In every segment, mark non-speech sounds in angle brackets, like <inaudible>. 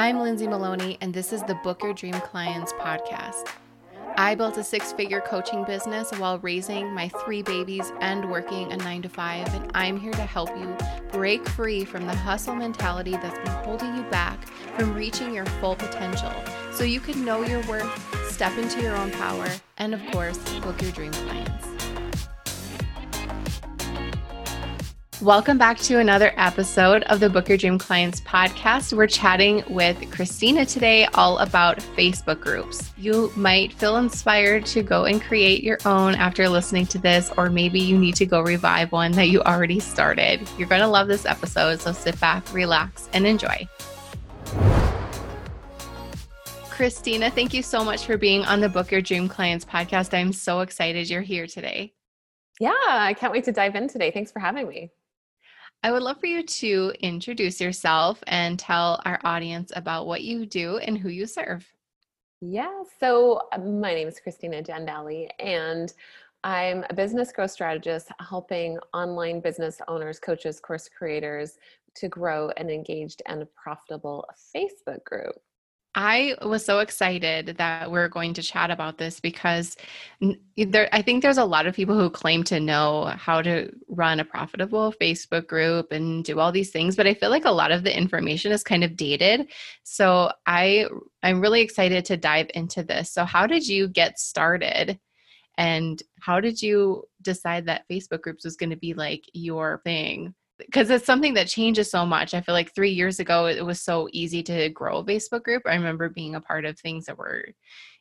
I'm Lindsay Maloney, and this is the Book Your Dream Clients podcast. I built a six figure coaching business while raising my three babies and working a nine to five, and I'm here to help you break free from the hustle mentality that's been holding you back from reaching your full potential so you can know your worth, step into your own power, and of course, book your dream clients. Welcome back to another episode of the Book Your Dream Clients podcast. We're chatting with Christina today all about Facebook groups. You might feel inspired to go and create your own after listening to this, or maybe you need to go revive one that you already started. You're going to love this episode, so sit back, relax, and enjoy. Christina, thank you so much for being on the Book Your Dream Clients podcast. I'm so excited you're here today. Yeah, I can't wait to dive in today. Thanks for having me. I would love for you to introduce yourself and tell our audience about what you do and who you serve. Yeah, so uh, my name is Christina Jandali, and I'm a business growth strategist helping online business owners, coaches, course creators to grow an engaged and profitable Facebook group. I was so excited that we're going to chat about this because there, I think there's a lot of people who claim to know how to run a profitable Facebook group and do all these things, but I feel like a lot of the information is kind of dated. So I, I'm really excited to dive into this. So how did you get started? And how did you decide that Facebook groups was going to be like your thing? Because it's something that changes so much. I feel like three years ago, it was so easy to grow a Facebook group. I remember being a part of things that were,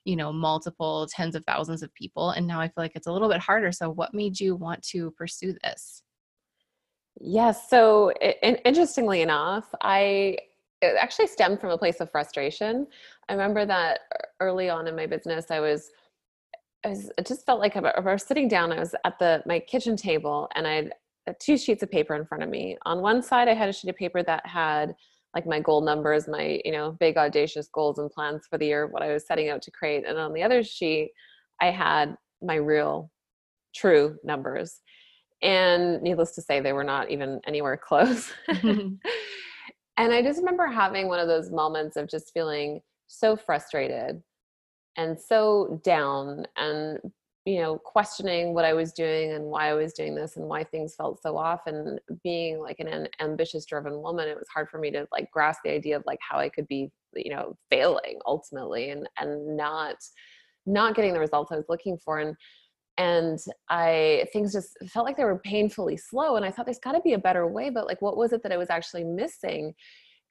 you know, multiple tens of thousands of people. And now I feel like it's a little bit harder. So, what made you want to pursue this? Yes. So, it, interestingly enough, I it actually stemmed from a place of frustration. I remember that early on in my business, I was I was, it just felt like I was sitting down. I was at the my kitchen table, and uh, Uh, two sheets of paper in front of me. On one side, I had a sheet of paper that had like my goal numbers, my you know big audacious goals and plans for the year, what I was setting out to create, and on the other sheet, I had my real, true numbers. And needless to say, they were not even anywhere <laughs> close. <laughs> and I just remember having one of those moments of just feeling so frustrated and so down and you know questioning what i was doing and why i was doing this and why things felt so off. And being like an, an ambitious driven woman it was hard for me to like grasp the idea of like how i could be you know failing ultimately and and not not getting the results i was looking for. And and i things just felt like they were painfully slow and i thought there's got to be a better way but like what was it that i was actually missing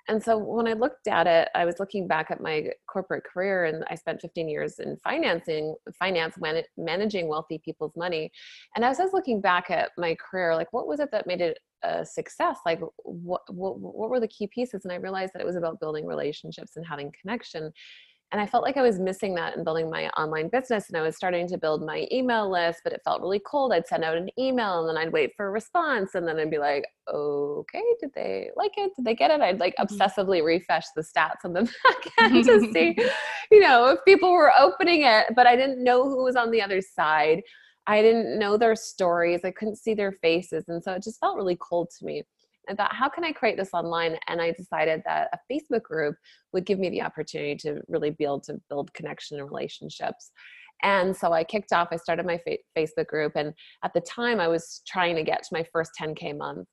and so when I looked at it, I was looking back at my corporate career and I spent 15 years in financing, finance, man- managing wealthy people's money. And as I was looking back at my career, like what was it that made it a success? Like what, what, what were the key pieces? And I realized that it was about building relationships and having connection and i felt like i was missing that in building my online business and i was starting to build my email list but it felt really cold. I'd send out an email and then i'd wait for a response and then i'd be like okay did they like it? Did they get it? I'd like mm-hmm. obsessively refresh the stats on the <laughs> back end to see <laughs> you know if people were opening it but i didn't know who was on the other side. I didn't know their stories. I couldn't see their faces and so it just felt really cold to me I thought, how can I create this online? And I decided that a Facebook group would give me the opportunity to really be able to build connection and relationships. And so I kicked off, I started my fa- Facebook group. And at the time, I was trying to get to my first 10K month.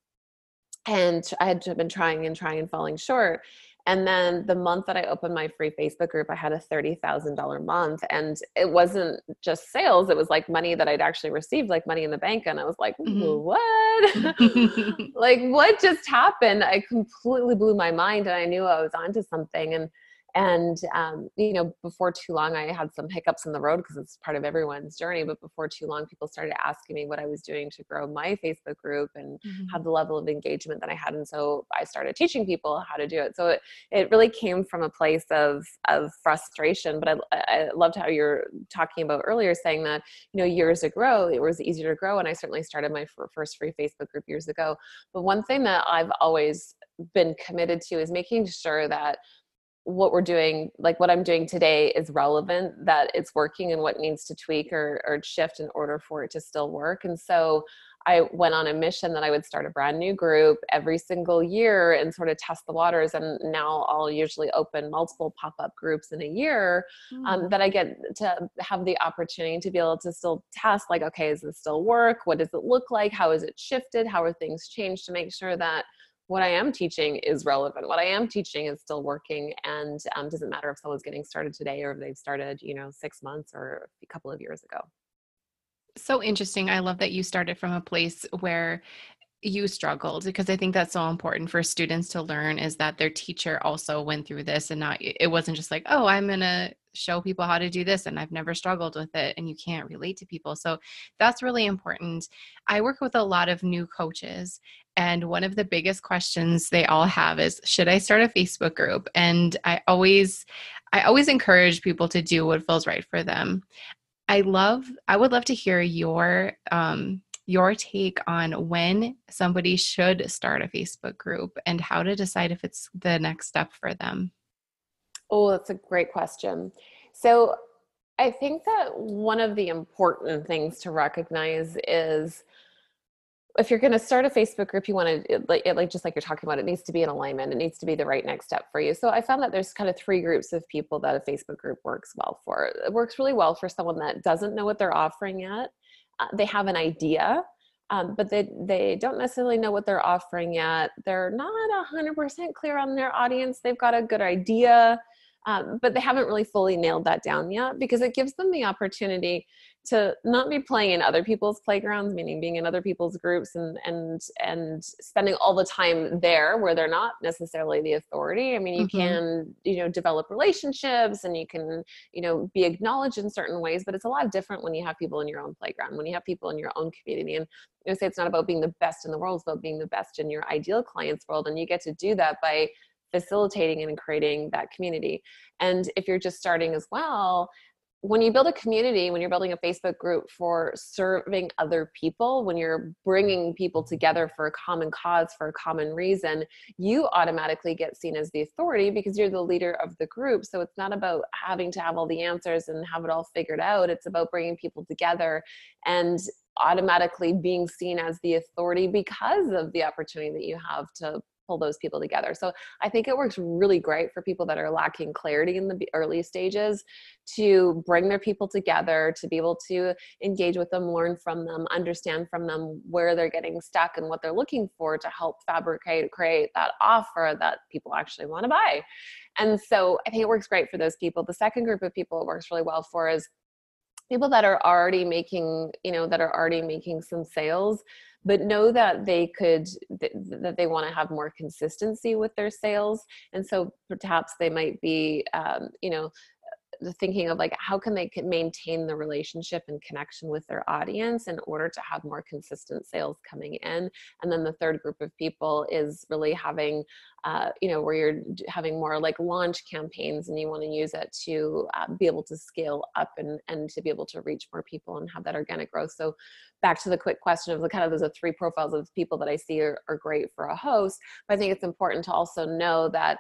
And I had been trying and trying and falling short. And then the month that I opened my free Facebook group, I had a $30,000 month. And it wasn't just sales, it was like money that I'd actually received, like money in the bank. And I was like, mm-hmm. what? <laughs> like, what just happened? I completely blew my mind and I knew I was onto something. And and um, you know before too long i had some hiccups in the road because it's part of everyone's journey but before too long people started asking me what i was doing to grow my facebook group and mm-hmm. have the level of engagement that i had and so i started teaching people how to do it so it, it really came from a place of of frustration but I, I loved how you're talking about earlier saying that you know years ago it was easier to grow and i certainly started my first free facebook group years ago but one thing that i've always been committed to is making sure that what we're doing like what i'm doing today is relevant that it's working and what needs to tweak or, or shift in order for it to still work and so I went on a mission that I would start a brand new group every single year and sort of test the waters. And now I'll usually open multiple pop up groups in a year mm. um, that I get to have the opportunity to be able to still test like, okay, is this still work? What does it look like? How has it shifted? How are things changed to make sure that what I am teaching is relevant. What I am teaching is still working, and um, doesn't matter if someone's getting started today or if they've started, you know, six months or a couple of years ago. So interesting. I love that you started from a place where you struggled because I think that's so important for students to learn is that their teacher also went through this and not it wasn't just like, "Oh, I'm going to show people how to do this and I've never struggled with it and you can't relate to people." So that's really important. I work with a lot of new coaches and one of the biggest questions they all have is should I start a Facebook group? And I always I always encourage people to do what feels right for them. I love I would love to hear your um your take on when somebody should start a Facebook group and how to decide if it's the next step for them. Oh, that's a great question. So, I think that one of the important things to recognize is if you're going to start a Facebook group, you want to like, like just like you're talking about, it needs to be in alignment. It needs to be the right next step for you. So I found that there's kind of three groups of people that a Facebook group works well for. It works really well for someone that doesn't know what they're offering yet. Uh, they have an idea, um, but they they don't necessarily know what they're offering yet. They're not hundred percent clear on their audience. They've got a good idea, um, but they haven't really fully nailed that down yet because it gives them the opportunity to not be playing in other people's playgrounds meaning being in other people's groups and and and spending all the time there where they're not necessarily the authority. I mean you mm-hmm. can you know develop relationships and you can you know be acknowledged in certain ways but it's a lot different when you have people in your own playground when you have people in your own community. And you say it's not about being the best in the world it's about being the best in your ideal client's world and you get to do that by facilitating and creating that community. And if you're just starting as well when you build a community, when you're building a Facebook group for serving other people, when you're bringing people together for a common cause, for a common reason, you automatically get seen as the authority because you're the leader of the group. So it's not about having to have all the answers and have it all figured out. It's about bringing people together and automatically being seen as the authority because of the opportunity that you have to pull those people together. So I think it works really great for people that are lacking clarity in the early stages to bring their people together, to be able to engage with them, learn from them, understand from them where they're getting stuck and what they're looking for to help fabricate, create that offer that people actually want to buy. And so I think it works great for those people. The second group of people it works really well for is people that are already making, you know, that are already making some sales but know that they could that they want to have more consistency with their sales and so perhaps they might be um, you know thinking of like how can they maintain the relationship and connection with their audience in order to have more consistent sales coming in? And then the third group of people is really having uh, you know where you're having more like launch campaigns and you want to use it to uh, be able to scale up and and to be able to reach more people and have that organic growth. So back to the quick question of the kind of those are three profiles of people that i see are, are great for a host but i think it's important to also know that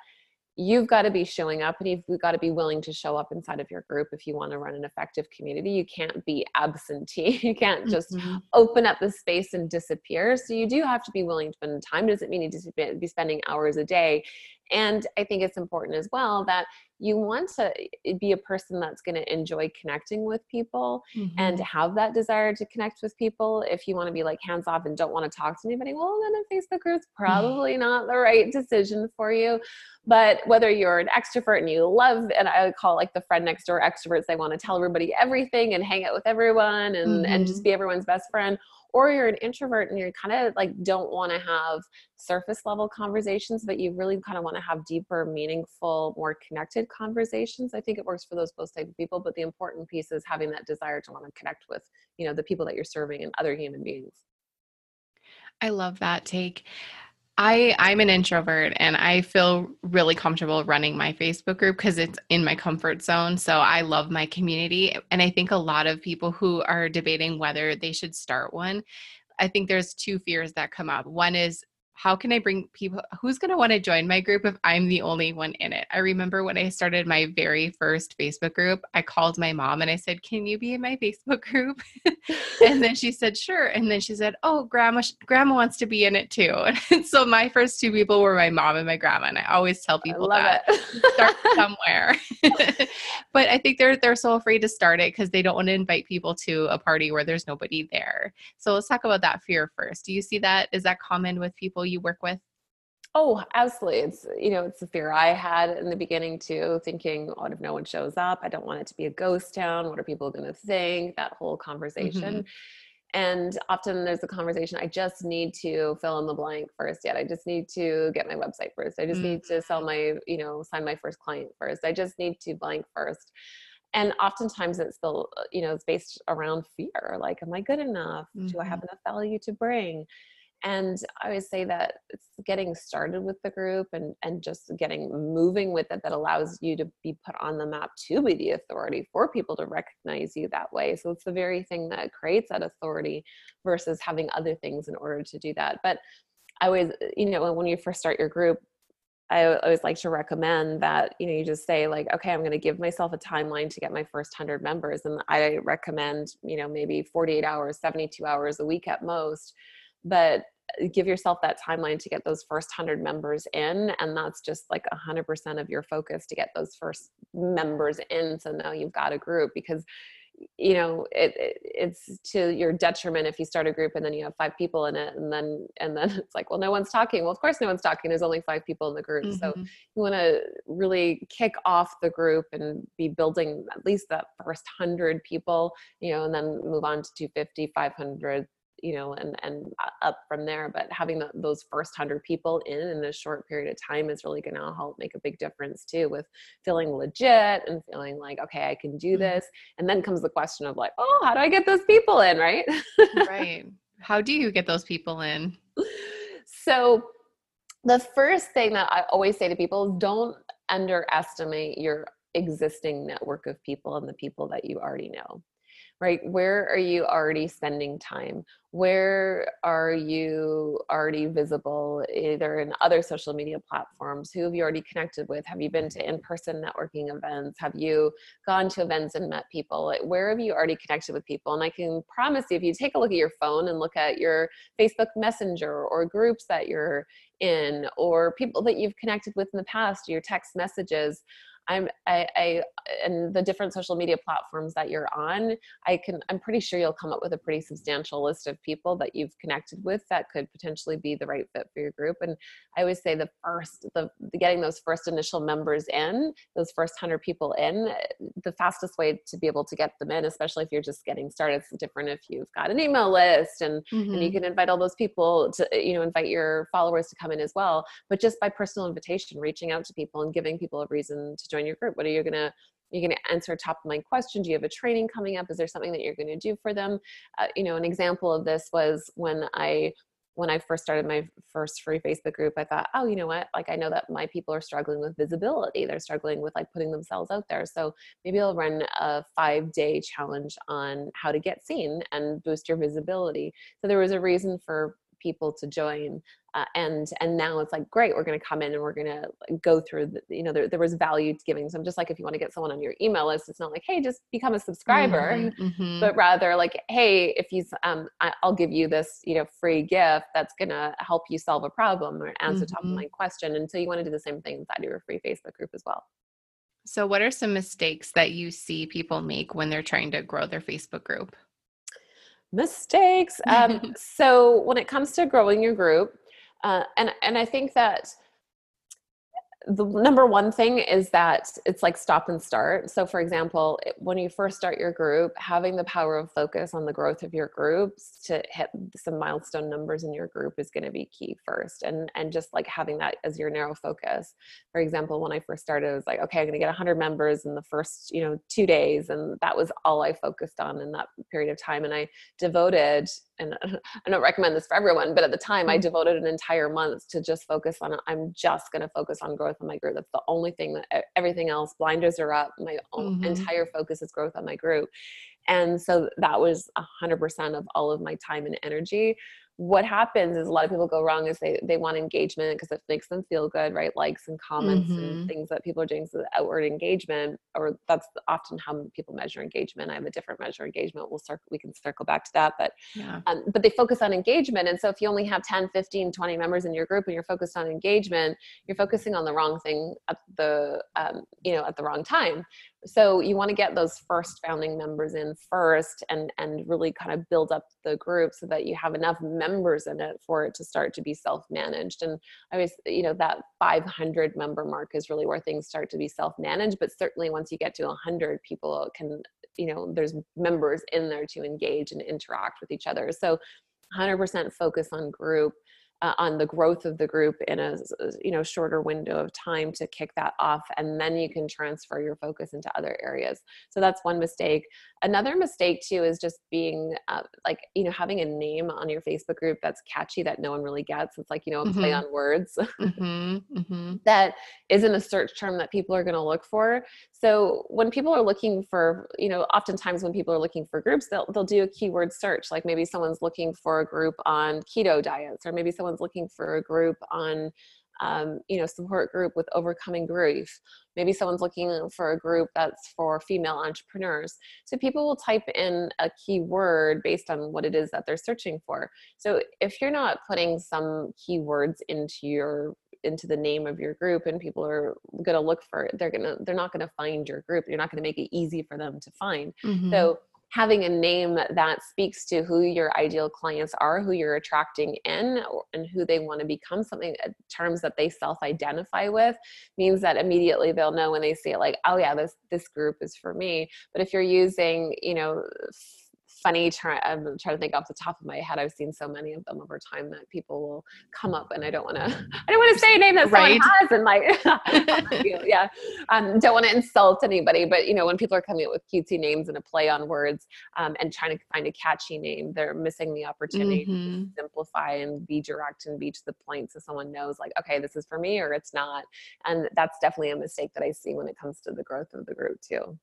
you've got to be showing up and you've got to be willing to show up inside of your group if you want to run an effective community. You can't be absentee. <laughs> You can't just mm-hmm. open up the space and disappear. So you do have to be willing to spend time. Doesn't mean you need to be spending hours a day and i think it's important as well that you want to eh, be a person that's going to enjoy connecting with people mm-hmm. and have that desire to connect with people. If you want to be like hands off and don't want to talk to anybody, well, then a Facebook group's <laughs> probably not the right decision for you. But whether you're an extrovert and you love, and I would call like the friend next door extroverts, they want to tell everybody everything and hang out with everyone and, mm-hmm. and just mm-hmm. be everyone's best friend or you're an introvert and you're kind of like don't want to have surface level conversations but you really kind of want to have deeper meaningful more connected conversations i think it works for those both type of people but the important piece is having that desire to want to connect with you know the people that you're serving and other human beings. I love that take I I'm an introvert and I feel really comfortable running my Facebook group because it's in my comfort zone. So I love my community and I think a lot of people who are debating whether they should start one, I think there's two fears that come up. One is how can I bring people who's going to want to join my group if I'm the only one in it? I remember when I started my very first Facebook group, I called my mom and I said, "Can you be in my <laughs> Facebook group?" <laughs> and then she said, "Sure." And then she said, "Oh, grandma grandma wants to be in it too." <laughs> And so my first two people were my mom and my grandma, and I always tell people that start somewhere. but I think they're they're so afraid to start it because they don't want to invite people to a party where there's nobody there. So let's talk about that fear first. Do you see that is that common with people you work with? Oh, absolutely. It's, you know, it's a fear I had in the beginning too, thinking, what if no one shows up? I don't want it to be a ghost town. What are people going to think? That whole conversation. Mm-hmm. And often there's a conversation, I just need to fill in the blank first yet. I just need to get my website first. I just mm-hmm. need to sell my, you know, sign my first client first. I just need to blank first and oftentimes it's still you know it's based around fear like am i good enough mm-hmm. do i have mm-hmm. enough value to bring and i always say that it's getting started with the group and and just getting moving with it that allows you to be put on the map to be the authority for people to recognize you that way. So it's the very thing that creates that authority versus having other things in order to do that. But i always you know when you first start your group I always like to recommend that you know you just say like okay I'm going to give myself a timeline to get my first 100 members. And I recommend you know maybe 48 hours 72 hours a week at most. But give yourself that timeline to get those first 100 members in and that's just like 100% of your focus to get those first members in so now you've got a group because you know it, it, it's to your detriment if you start a group and then you have five people in it and then and then <laughs> it's like well no one's talking well of course no one's talking there's only five people in the group mm-hmm. so you want to really kick off the group and be building at least that first 100 people you know and then move on to 250 500 you know and and up from there but having the, those first 100 people in in a short period of time is really going to help make a big difference too with feeling legit and feeling like okay i can do mm-hmm. this. And then comes the question of like oh how do i get those people in? Right? <laughs> Right. How do you get those people in? So the first thing that i always say to people is don't underestimate your existing network of people and the people that you already know right? Where are you already spending time? Where are you already visible, either in other social media platforms? Who have you already connected with? Have you been to in person networking events? Have you gone to events and met people? Where have you already connected with people? And I can promise you, if you take a look at your phone and look at your Facebook Messenger or groups that you're in, or people that you've connected with in the past, your text messages, I'm I, I and the different social media platforms that you're on, I can I'm pretty sure you'll come up with a pretty substantial list of people that you've connected with that could potentially be the right fit for your group. And I always say the first the, the getting those first initial members in, those first hundred people in, the fastest way to be able to get them in, especially if you're just getting started, it's different if you've got an email list and mm-hmm. and you mm-hmm. can invite all those people to you know invite your followers to come in as well. But just by personal invitation, reaching out to people and giving people a reason to join your group? What are you gonna you're going to answer top of mind questions. Do you have a training coming up? Is there something that you're going to do for them? Uh, you know, an example of this was when I when I first started my first free Facebook group, I thought, oh, you know what? Like, I know that my people are struggling with visibility. They're struggling with like putting themselves out there. So maybe I'll run a five day challenge on how to get seen and boost your visibility. So there was a reason for people to join uh, and and now it's like great we're going to come in and we're going to go through the, you know there, there was value to giving so i'm just like if you want to get someone on your email list it's not like hey just become a subscriber mm-hmm, mm-hmm. but rather like hey if you um i'll give you this you know free gift that's going to help you solve a problem or answer mm-hmm. top of mm-hmm. mind question and so you want to do the same thing inside your free facebook group as well so what are some mistakes that you see people make when they're trying to grow their facebook group mistakes. Um, <laughs> so when it comes to growing your group uh, and and I think that the number one thing is that it's like stop and start. So, for example, when you first start your group, having the power of focus on the growth of your groups to hit some milestone numbers in your group is going to be key first. And and just like having that as your narrow focus. For example, when I first started, I was like, okay, I'm going to get 100 members in the first you know two days, and that was all I focused on in that period of time. And I devoted and <laughs> I don't recommend this for everyone, but at the time I mm-hmm. devoted an entire month to just focus on I'm just going to focus on growth on my group. That's the only thing that everything else blinders are up. My mm-hmm. entire focus is growth on my group. And so that was 100% of all of my time and energy. What happens is a lot of people go wrong is they, they want engagement because it makes them feel good right? Likes and comments mm-hmm. and things that people are doing. So outward engagement or that's often how people measure engagement. I have a different measure engagement. We'll circle we can circle back to that but yeah. um, but they focus on engagement. And so if you only have 10 15 20 members in your group and you're focused on engagement you're focusing on the wrong thing at the um, you know at the wrong time so you want to get those first founding members in first and and really kind of build up the group so that you have enough members in it for it to start to be self-managed. And i always you know that 500 member mark is really where things start to be self-managed but certainly once you get to 100 people can you know there's members in there to engage and interact with each other. So 100% focus on group uh, on the growth of the group in a you know shorter window of time to kick that off and then you can transfer your focus into other areas so that's one mistake another mistake too is just being uh, like you know having a name on your facebook group that's catchy that no one really gets it's like you know a play mm-hmm. on words <laughs> mm-hmm. Mm-hmm. that isn't a search term that people are going to look for so when people are looking for you know oftentimes when people are looking for groups they'll, they'll do a keyword search like maybe someone's looking for a group on keto diets or maybe someone's looking for a group on um, you know support group with overcoming grief. Maybe someone's looking for a group that's for female entrepreneurs. So people will type in a keyword based on what it is that they're searching for. So if you're not putting some keywords into your into the name of your group and people are going to look for it they're going to they're not going to find your group. You're not going to make it easy for them to find. Mm-hmm. so having a name that speaks to who your ideal clients are who you're attracting in and who they want to become something uh, terms that they self-identify with means that immediately they'll know when they see it like oh yeah this this group is for me. But if you're using you know funny try, i'm trying to think off the top of my head i've seen so many of them over time that people will come up and i don't want to <laughs> i don't want to say a name that right. someone has and <laughs> <laughs> like yeah um, don't want to insult anybody but you know when people are coming up with cutesy names and a play on words um, and trying to find a catchy name they're missing the opportunity mm-hmm. to simplify and be direct and be to the point so someone knows like okay this is for me or it's not and that's definitely a mistake that i see when it comes to the growth of the group too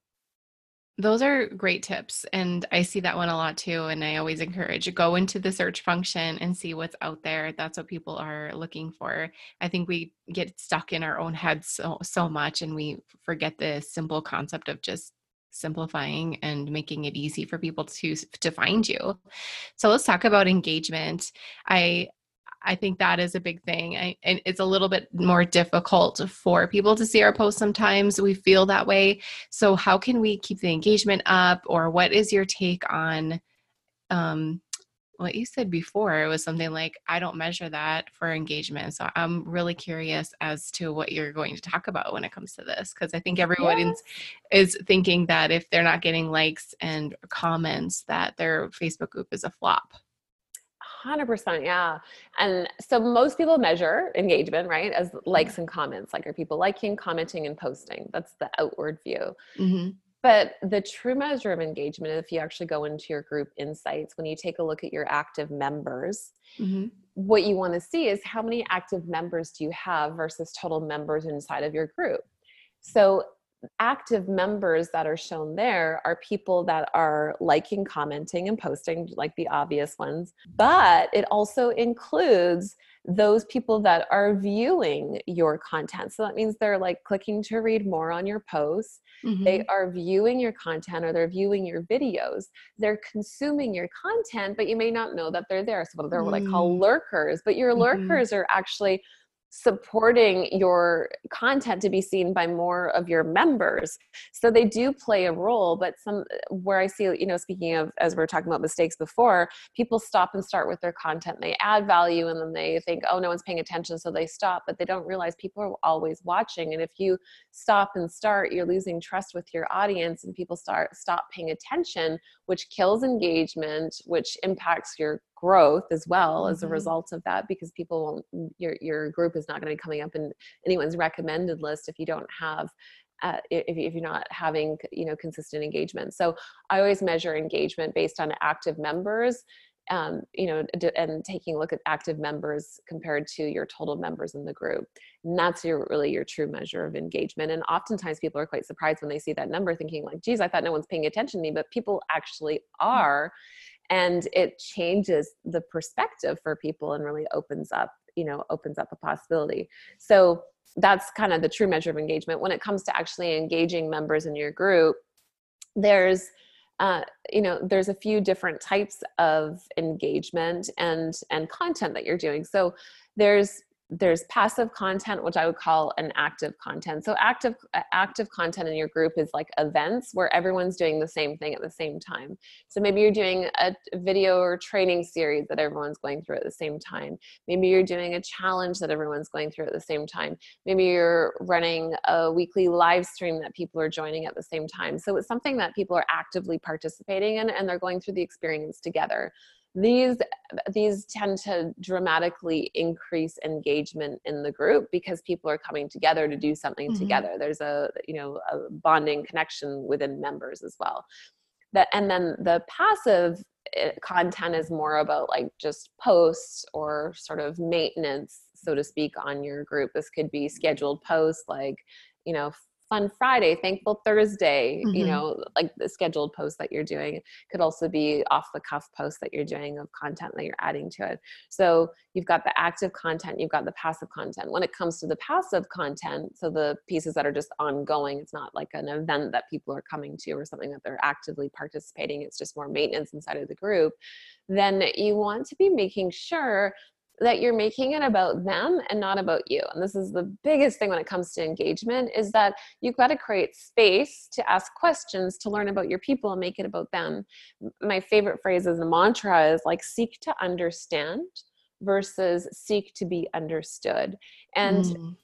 those are great tips. And I see that one a lot too. And I always encourage go into the search function and see what's out there. That's what people are looking for. I think we get stuck in our own heads so so much and we forget the simple concept of just simplifying and making it easy for people to to find you. So let's talk about engagement. I I think that is a big thing. I, and it's a little bit more difficult for people to see our posts sometimes. We feel that way. So, how can we keep the engagement up? Or, what is your take on um, what you said before? It was something like, I don't measure that for engagement. So, I'm really curious as to what you're going to talk about when it comes to this. Because I think everyone yes. is, is thinking that if they're not getting likes and comments, that their Facebook group is a flop. 100% yeah. And so most people measure engagement right as likes and comments like are people liking commenting and posting? That's the outward view. Mm-hmm. but the true measure of engagement if you actually go into your group insights when you take a look at your active members mm-hmm. what you want to see is how many active members do you have versus total members inside of your group? So active members that are shown there are people that are liking, commenting, and posting, like the obvious ones. But it also includes those people that are viewing your content. So that means they're like clicking to read more on your posts. Mm-hmm. They are viewing your content or they're viewing your videos. They're consuming your content, but you may not know that they're there. So they're mm-hmm. what I call mm. lurkers, but your mm-hmm. lurkers are actually supporting your content to be seen by more of your members. So they do play a role but some where i see you know speaking of as we are talking about mistakes before people stop and start with their content. They add value and then they think oh no one's paying attention so they stop but they don't realize people are always watching. And if you stop and start you're losing trust with your audience and people start stop paying attention which kills engagement which impacts your growth as well mm-hmm. as a mm-hmm. result of that because people won't your your group is not going to be coming up in anyone's recommended list if you don't have uh, if, if you're not having you know consistent engagement so i always measure engagement based on active members um, you know, and taking a look at active members compared to your total members in the group. And that's your really your true measure of engagement. And oftentimes people are quite surprised when they see that number, thinking like, geez, I thought no one's paying attention to me, but people actually mm. are and it changes the perspective for people and really opens up you know opens up a possibility. So that's kind of the true measure of engagement. When it comes to actually engaging members in your group there's uh, you know there's a few different types of engagement and and content that you're doing. So there's there's passive content which i would call an active content. So active uh, active content in your group is like events where everyone's doing the same thing at the same time. So maybe you're doing a video or training series that everyone's going through at the same time. Maybe you're doing a challenge that everyone's going through at the same time. Maybe you're running a weekly live stream that people are joining at the same time. So it's something that people are actively participating in and they're going through the experience together these these tend to dramatically increase engagement in the group because people are coming together to do something mm-hmm. together. There's a you know a bonding connection within members as well. That and then the passive eh, content is more about like just posts or sort of maintenance so to speak on your group. This could be scheduled posts like you know fun Friday, thankful Thursday, mm-hmm. you know, like the scheduled post that you're doing. It could also be off the cuff post that you're doing of content that you're adding to it. So you've got the active content, you've got the passive content. When it comes to the passive content, so the pieces that are just ongoing, it's not like an event that people are coming to or something that they're actively participating, it's just more maintenance inside of the group, then you want to be making sure that you're making it about them and not about you. And this is the biggest thing when it comes to engagement is that you've got to create space to ask questions to learn about your people and make it about them. My favorite phrase as a mantra is like seek to understand versus seek to be understood. And mm.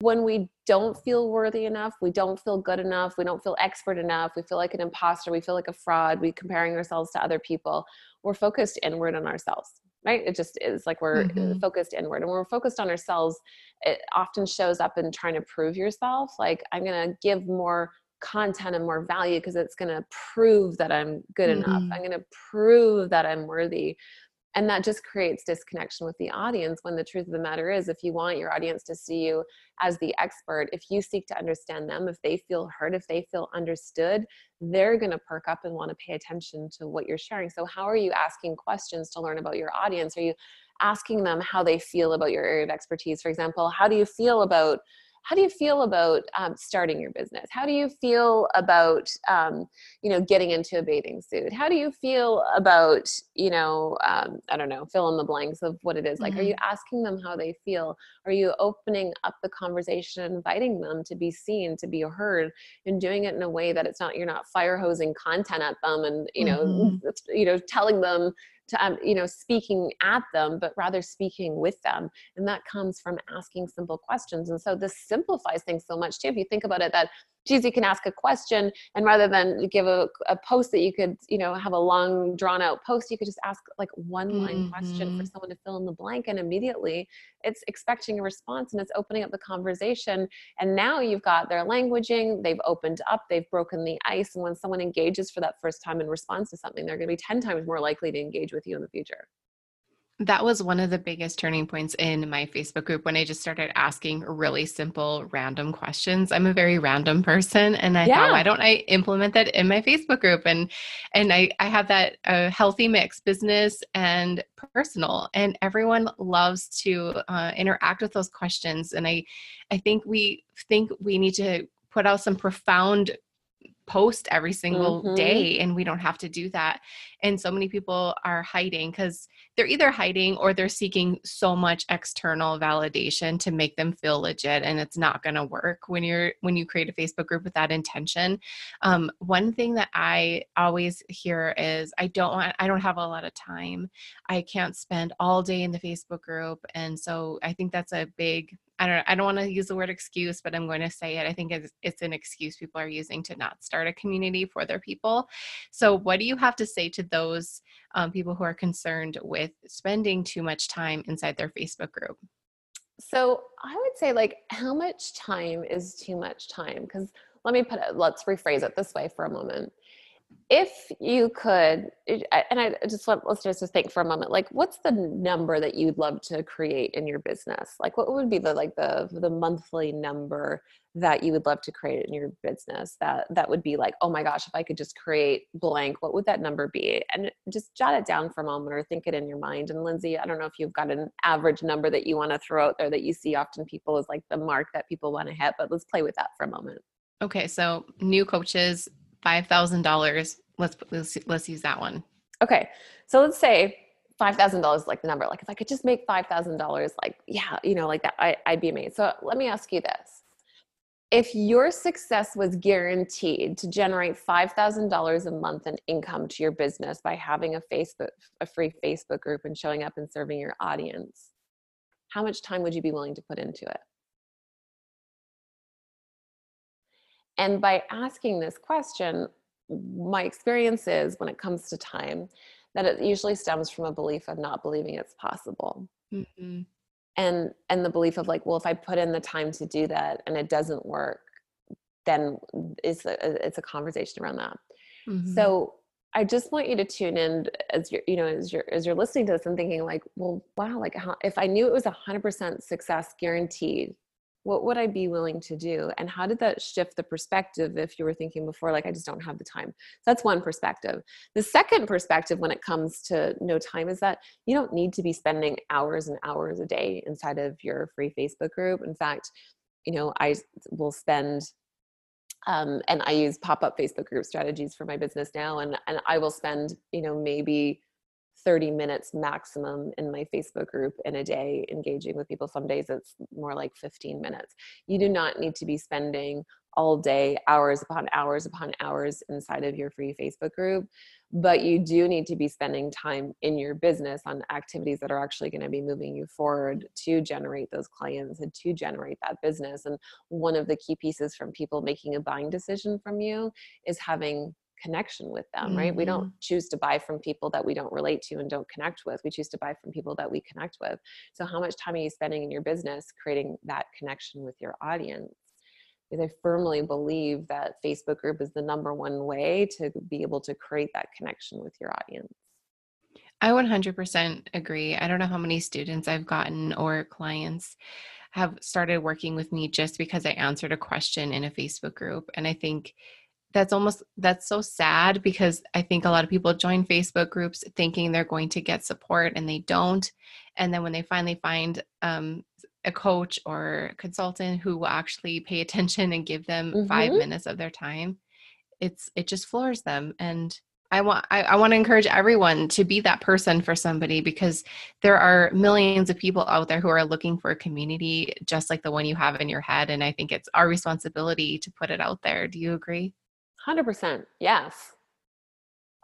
when we don't feel worthy enough we don't feel good enough we don't feel expert enough we feel like an imposter we feel like a fraud we comparing ourselves to other people we're focused inward on ourselves right it just is like we're mm-hmm. focused inward and when we're focused on ourselves it often shows up in trying to prove yourself like i'm going to give more content and more value because it's going to prove that i'm good mm-hmm. enough i'm going to prove that i'm worthy and that just creates disconnection with the audience when the truth of the matter is if you want your audience to see you as the expert if you seek to understand them if they feel heard if they feel understood they're going to perk up and want to pay attention to what you're sharing. So how are you asking questions to learn about your audience? Are you asking them how they feel about your area of expertise? For example how do you feel about how do you feel about um, starting your business how do you feel about um, you know getting into a bathing suit how do you feel about you know um, i don't know fill in the blanks of what it is like mm-hmm. are you mm-hmm. asking them how they feel are you opening up the conversation inviting them to be seen to be heard and doing it in a way that it's not you're not fire hosing content at them and you know mm-hmm. you know telling them to um, you know speaking at them but rather speaking with them. And that comes from asking simple questions. And so this simplifies things so much too if you think about it that geez, you can ask a question and rather than give a, a post that you could, you know, have a long drawn out post, you could just ask like one line mm-hmm. question for mm-hmm. someone to fill in the blank. And immediately it's expecting a response and it's opening up the conversation. And now you've got their languaging, they've opened up, they've broken the ice. And when someone engages for that first time in response to something, they're going to be 10 times more likely to engage with you in the future. That was one of the biggest turning points in my Facebook group when I just started asking really simple, random questions. I'm a very random person, and I yeah. thought, why don't I implement that in my Facebook group? And and I I have that uh, healthy mix, business and personal, and everyone loves to uh, interact with those questions. And I I think we think we need to put out some profound post every single mm-hmm. day and we don't have to do that and so many people are hiding because they're either hiding or they're seeking so much external validation to make them feel legit and it's not going to work when you're when you create a facebook group with that intention um, one thing that i always hear is i don't want i don't have a lot of time i can't spend all day in the facebook group and so i think that's a big I don't I don't want to use the word excuse, but I'm going to say it. I think it's, it's an excuse people are using to not start a community for their people. So, what do you have to say to those um, people who are concerned with spending too much time inside their Facebook group? So, I would say, like, how much time is too much time? Because let me put it, let's rephrase it this way for a moment. If you could and i just want let's just think for a moment like what's the number that you'd love to create in your business? Like what would be the like the the monthly number that you would love to create in your business that that would be like oh my gosh if i could just create blank what would that number be? And just jot it down for a moment or think it in your mind. And lindsay i don't know if you've got an average number that you want to throw out there that you see often people as like the mark that people want to hit but let's play with that for a moment. Okay so new coaches $5000 let's let's let's use that one. Okay so let's say $5000 is like the number. Like if i could just make $5000 like yeah you know like that I, i'd be amazed. So let me ask you this. If your success was guaranteed to generate $5000 a month in income to your business by having a facebook a free facebook group and showing up and serving your audience how much time would you be willing to put into it and by asking this question my experience is when it comes to time that it usually stems from a belief of not believing it's possible. Mm-hmm. And and the belief of like well if i put in the time to do that and it doesn't work then it's a, it's a conversation around that. Mm-hmm. so i just want you to tune in as you're you know as you're as you're listening to this and thinking like well wow like how, if i knew it was a 100% success guaranteed what would I be willing to do? And how did that shift the perspective if you were thinking before, like, I just don't have the time? That's one perspective. The second perspective when it comes to no time is that you don't need to be spending hours and hours a day inside of your free Facebook group. In fact, you know, I will spend um, and I use pop-up Facebook group strategies for my business now, and and I will spend you know maybe 30 minutes maximum in my Facebook group in a day engaging with people. Some days it's more like 15 minutes. You do mm. not need to be spending all day, hours upon hours upon hours inside of your free Facebook group, but you do need to be spending time in your business on activities that are actually going to be moving you forward to generate those clients and to generate that business. And one of the key pieces from people making a buying decision from you is having connection with them mm-hmm. right? We don't mm-hmm. choose to buy from people that we don't relate to and don't connect with. We choose to buy from people that we connect with. So how much time are you spending in your business creating that connection with your audience? Because i firmly believe that facebook group is the number one way to be able to create that connection with your audience. I 100% agree. I don't know how many students i've gotten or clients have started working with me just because i answered a question in a facebook group. And i think that's almost that's so sad because i think a lot of people join facebook groups thinking they're going to get support and they don't and then when they finally find um, a coach or consultant who will actually pay <laughs> attention and give them mm-hmm. five minutes of their time it's it just floors them and I want I, I want to encourage everyone to be that person for somebody because there are millions of people out there who are looking for a community just like the one you have in your head. And I think it's our responsibility to put it out there. Do you agree? 100%. Yes.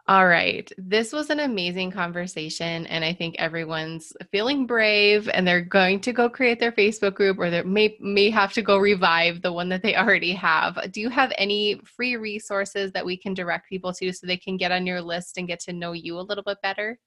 All right. This was an amazing conversation. And I think everyone's feeling brave and they're going to go create their Facebook group or they may, may have to go revive the one that they <laughs> already have. Do you have any free resources that we can direct people to so they can get on your list and get to know you a little bit better?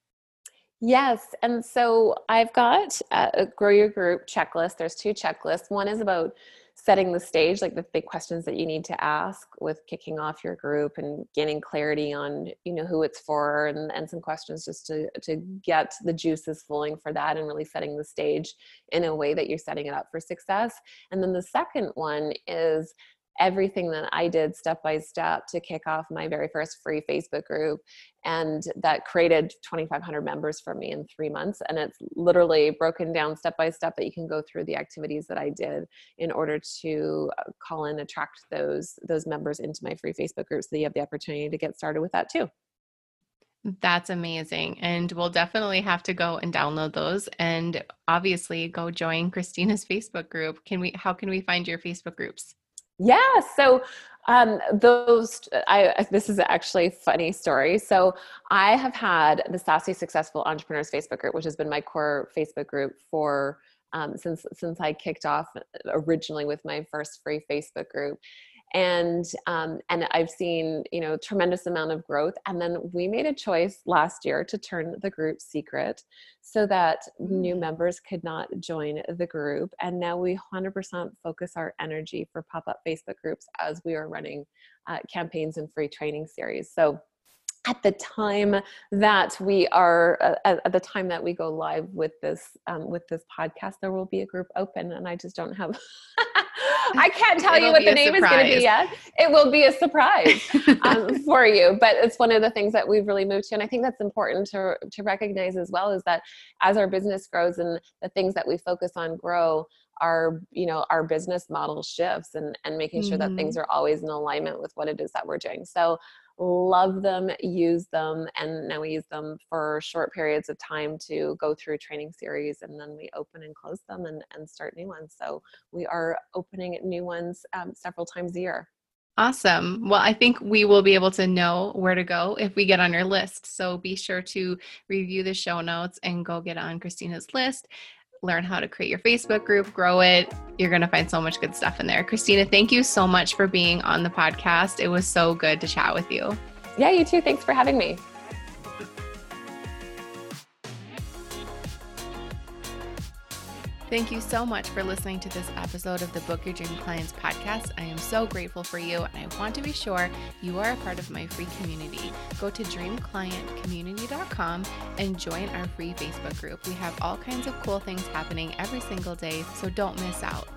Yes. And so I've got a Grow Your Group checklist. There's two checklists. One is about setting the stage, like the big questions that you need to ask with kicking off your group and gaining clarity on, you know, who it's for and, and some questions just to, to get the juices flowing for that and really setting the stage in a way that you're setting it up for success. And then the second one is everything that I did step by step to kick off my very first free Facebook group. And that created 2,500 members for me in three months. And it's literally broken down step by step that you can go through the activities that I did in order to uh, call and attract those, those members into my free Facebook group so that you have the opportunity to get started with that too. That's amazing. And we'll definitely have to go and download those and obviously go join Christina's Facebook group. Can we how can we find your Facebook groups? Yeah. So um, those, I, this is actually a funny story. So I have had the Sassy Successful Entrepreneurs Facebook group, which has been my core Facebook group for um, since since I kicked off originally with my first free Facebook group. And um, and I've seen you know tremendous amount of growth. And then we made a choice last year to turn the group secret, so that new mm. members could not join the group. And now we 100% focus our energy for pop up Facebook groups as we are running uh, campaigns and free training series. So at the time that we are uh, at the time that we go live with this um, with this podcast there will be a group open and i just don't have <laughs> <laughs> I can't tell you what the name surprise. is going to be yet. It will be a surprise <laughs> um, for you, but it's one of the things that we've really moved to, and I think that's important to to recognize as well is that as our business grows and the things that we focus on grow, our you know our business model shifts and and making sure mm-hmm. that things are always in alignment with what it is that we're doing. So love them, use them, and now we use them for short periods of time to go through training series, and then we open and close them and, and start new ones. So we are opening new ones um, several times a year. Awesome. Well, I think we will be able to know where to go if we get on your list. So be sure to review the show notes and go get on Christina's list learn how to create your Facebook group, grow it. You're going to find so much good stuff in there. Christina, thank you so much for being on the podcast. It was so good to chat with you. Yeah, you too. Thanks for having me. Thank you so much for listening to this episode of the Book Your Dream Clients podcast. I am so grateful for you, and I want to be sure you are a part of my free community. Go to dreamclientcommunity.com and join our free Facebook group. We have all kinds of cool things happening every single day, so don't miss out.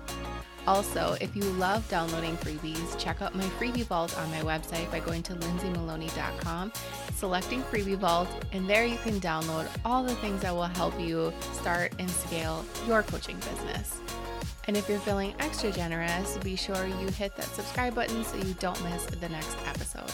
Also, if you love downloading freebies, check out my freebie vault on my website by going to lindsaymaloney.com, selecting freebie vault, and there you can download all the things that will help you start and scale your coaching business. And if you're feeling extra generous, be sure you hit that subscribe button so you don't miss the next episode.